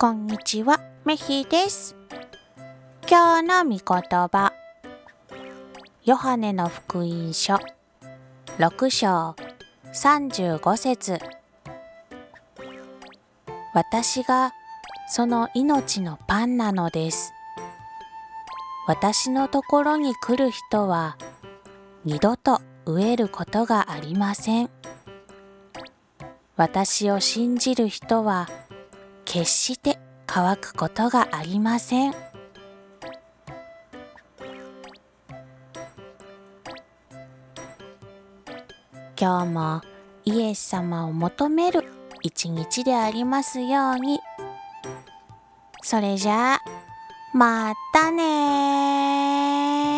こんにちは、メヒです。今日の御言葉。ヨハネの福音書6章35節私がその命のパンなのです。私のところに来る人は二度と飢えることがありません。私を信じる人は決して乾くことがありません。今日もイエス様を求める一日でありますように。それじゃあ、またね